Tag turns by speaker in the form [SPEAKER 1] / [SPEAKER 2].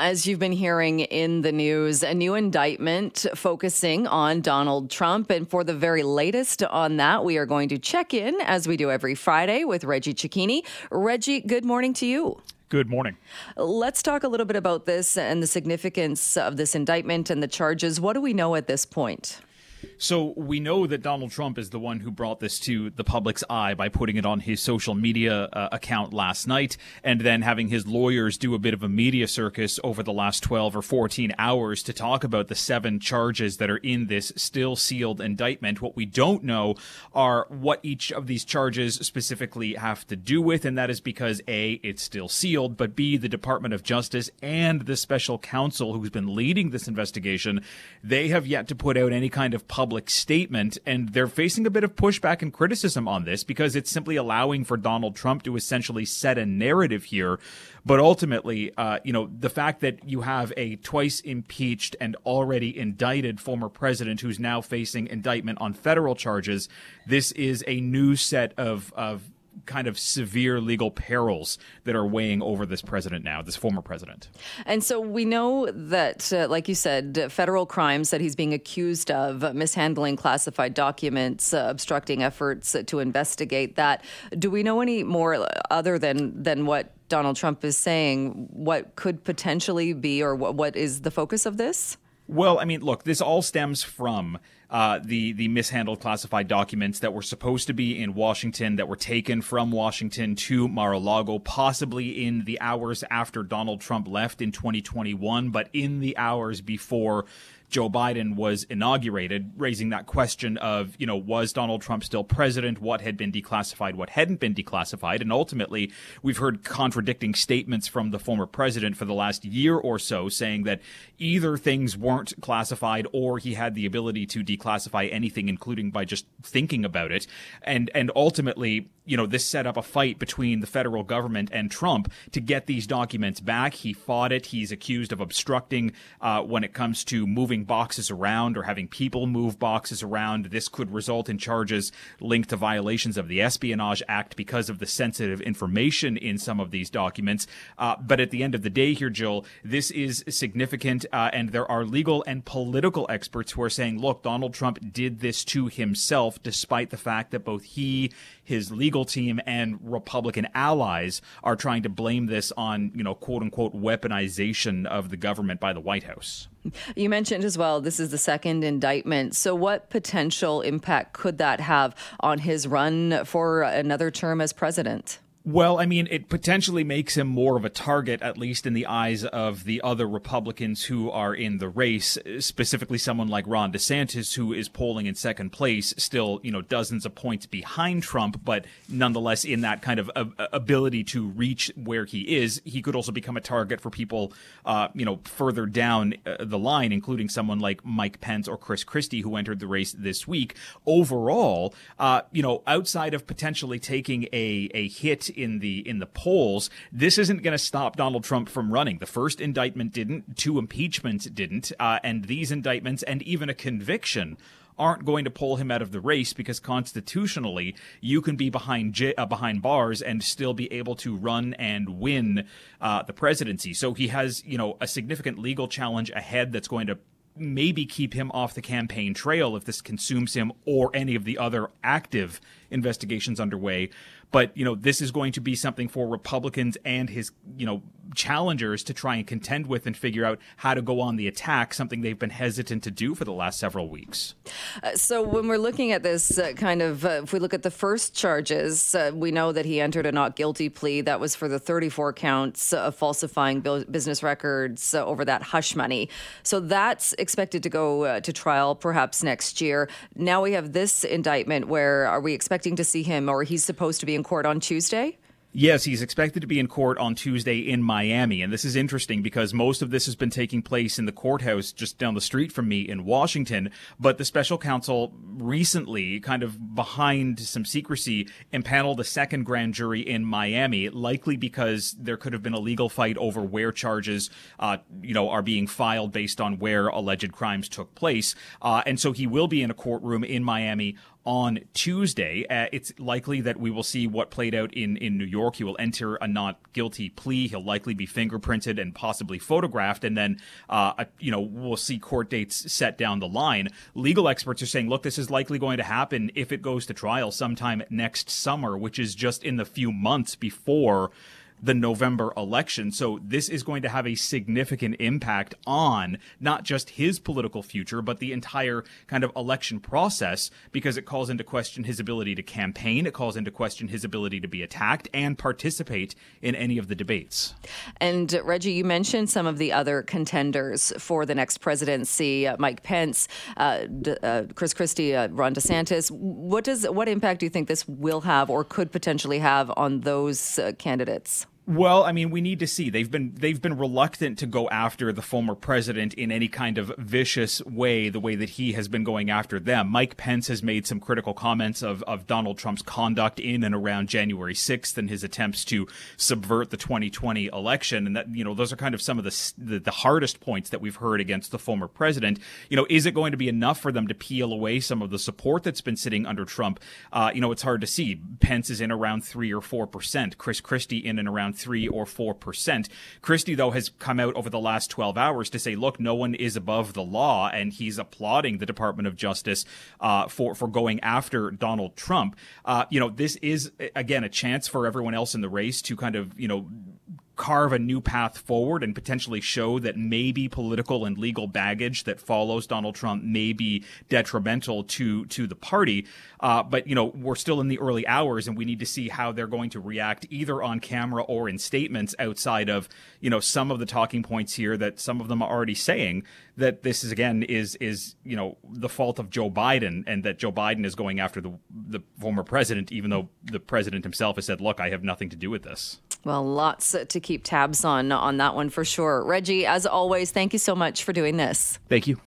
[SPEAKER 1] As you've been hearing in the news, a new indictment focusing on Donald Trump. And for the very latest on that, we are going to check in, as we do every Friday, with Reggie Cecchini. Reggie, good morning to you.
[SPEAKER 2] Good morning.
[SPEAKER 1] Let's talk a little bit about this and the significance of this indictment and the charges. What do we know at this point?
[SPEAKER 2] So we know that Donald Trump is the one who brought this to the public's eye by putting it on his social media uh, account last night and then having his lawyers do a bit of a media circus over the last 12 or 14 hours to talk about the seven charges that are in this still sealed indictment. What we don't know are what each of these charges specifically have to do with, and that is because A, it's still sealed, but B, the Department of Justice and the special counsel who's been leading this investigation, they have yet to put out any kind of public statement, and they're facing a bit of pushback and criticism on this because it's simply allowing for Donald Trump to essentially set a narrative here. But ultimately, uh, you know, the fact that you have a twice impeached and already indicted former president who's now facing indictment on federal charges, this is a new set of of kind of severe legal perils that are weighing over this president now, this former president.
[SPEAKER 1] And so we know that, uh, like you said, federal crimes that he's being accused of, mishandling classified documents, uh, obstructing efforts to investigate that. Do we know any more other than than what Donald Trump is saying? What could potentially be, or what, what is the focus of this?
[SPEAKER 2] Well, I mean, look, this all stems from uh, the the mishandled classified documents that were supposed to be in Washington that were taken from Washington to Mar-a-Lago, possibly in the hours after Donald Trump left in 2021, but in the hours before Joe Biden was inaugurated, raising that question of, you know, was Donald Trump still president? What had been declassified? What hadn't been declassified? And ultimately, we've heard contradicting statements from the former president for the last year or so saying that either things weren't classified or he had the ability to declassify anything, including by just thinking about it. And, and ultimately, you know, this set up a fight between the federal government and Trump to get these documents back. He fought it. He's accused of obstructing uh, when it comes to moving boxes around or having people move boxes around. This could result in charges linked to violations of the Espionage Act because of the sensitive information in some of these documents. Uh, but at the end of the day, here, Jill, this is significant, uh, and there are legal and political experts who are saying, look, Donald Trump did this to himself, despite the fact that both he, his legal team and Republican allies are trying to blame this on, you know, quote unquote weaponization of the government by the White House.
[SPEAKER 1] You mentioned as well, this is the second indictment. So, what potential impact could that have on his run for another term as president?
[SPEAKER 2] Well, I mean, it potentially makes him more of a target, at least in the eyes of the other Republicans who are in the race, specifically someone like Ron DeSantis, who is polling in second place, still, you know, dozens of points behind Trump, but nonetheless in that kind of ability to reach where he is. He could also become a target for people, uh, you know, further down uh, the line, including someone like Mike Pence or Chris Christie, who entered the race this week. Overall, uh, you know, outside of potentially taking a, a hit in the in the polls, this isn't going to stop Donald Trump from running. The first indictment didn't, two impeachments didn't, uh, and these indictments and even a conviction aren't going to pull him out of the race because constitutionally you can be behind j- uh, behind bars and still be able to run and win uh, the presidency. So he has you know a significant legal challenge ahead that's going to maybe keep him off the campaign trail if this consumes him or any of the other active investigations underway. But, you know, this is going to be something for Republicans and his, you know, challengers to try and contend with and figure out how to go on the attack, something they've been hesitant to do for the last several weeks.
[SPEAKER 1] Uh, so, when we're looking at this uh, kind of, uh, if we look at the first charges, uh, we know that he entered a not guilty plea. That was for the 34 counts of falsifying business records uh, over that hush money. So, that's expected to go uh, to trial perhaps next year. Now we have this indictment where are we expecting to see him or he's supposed to be in court on Tuesday?
[SPEAKER 2] Yes, he's expected to be in court on Tuesday in Miami. And this is interesting because most of this has been taking place in the courthouse just down the street from me in Washington. But the special counsel recently, kind of behind some secrecy, impaneled a second grand jury in Miami, likely because there could have been a legal fight over where charges, uh, you know, are being filed based on where alleged crimes took place. Uh, and so he will be in a courtroom in Miami on Tuesday. Uh, it's likely that we will see what played out in, in New York. He will enter a not guilty plea. He'll likely be fingerprinted and possibly photographed. And then, uh, you know, we'll see court dates set down the line. Legal experts are saying, look, this is likely going to happen if it goes to trial sometime next summer, which is just in the few months before the November election. So this is going to have a significant impact on not just his political future, but the entire kind of election process because it calls into question his ability to campaign. It calls into question his ability to be attacked and participate in any of the debates.
[SPEAKER 1] And Reggie, you mentioned some of the other contenders for the next presidency: uh, Mike Pence, uh, uh, Chris Christie, uh, Ron DeSantis. What does what impact do you think this will have, or could potentially have, on those uh, candidates?
[SPEAKER 2] Well, I mean, we need to see. They've been they've been reluctant to go after the former president in any kind of vicious way, the way that he has been going after them. Mike Pence has made some critical comments of, of Donald Trump's conduct in and around January 6th and his attempts to subvert the 2020 election. And that, you know, those are kind of some of the, the, the hardest points that we've heard against the former president. You know, is it going to be enough for them to peel away some of the support that's been sitting under Trump? Uh, you know, it's hard to see. Pence is in around three or four percent. Chris Christie in and around three or four percent. Christie, though, has come out over the last 12 hours to say, look, no one is above the law, and he's applauding the Department of Justice uh, for for going after Donald Trump. Uh, you know, this is again a chance for everyone else in the race to kind of you know carve a new path forward and potentially show that maybe political and legal baggage that follows Donald Trump may be detrimental to to the party. Uh, but you know, we're still in the early hours, and we need to see how they're going to react, either on camera or in statements outside of you know some of the talking points here that some of them are already saying that this is again is is you know the fault of Joe Biden and that Joe Biden is going after the the former president, even though the president himself has said, "Look, I have nothing to do with this."
[SPEAKER 1] Well, lots to keep tabs on on that one for sure. Reggie, as always, thank you so much for doing this.
[SPEAKER 2] Thank you.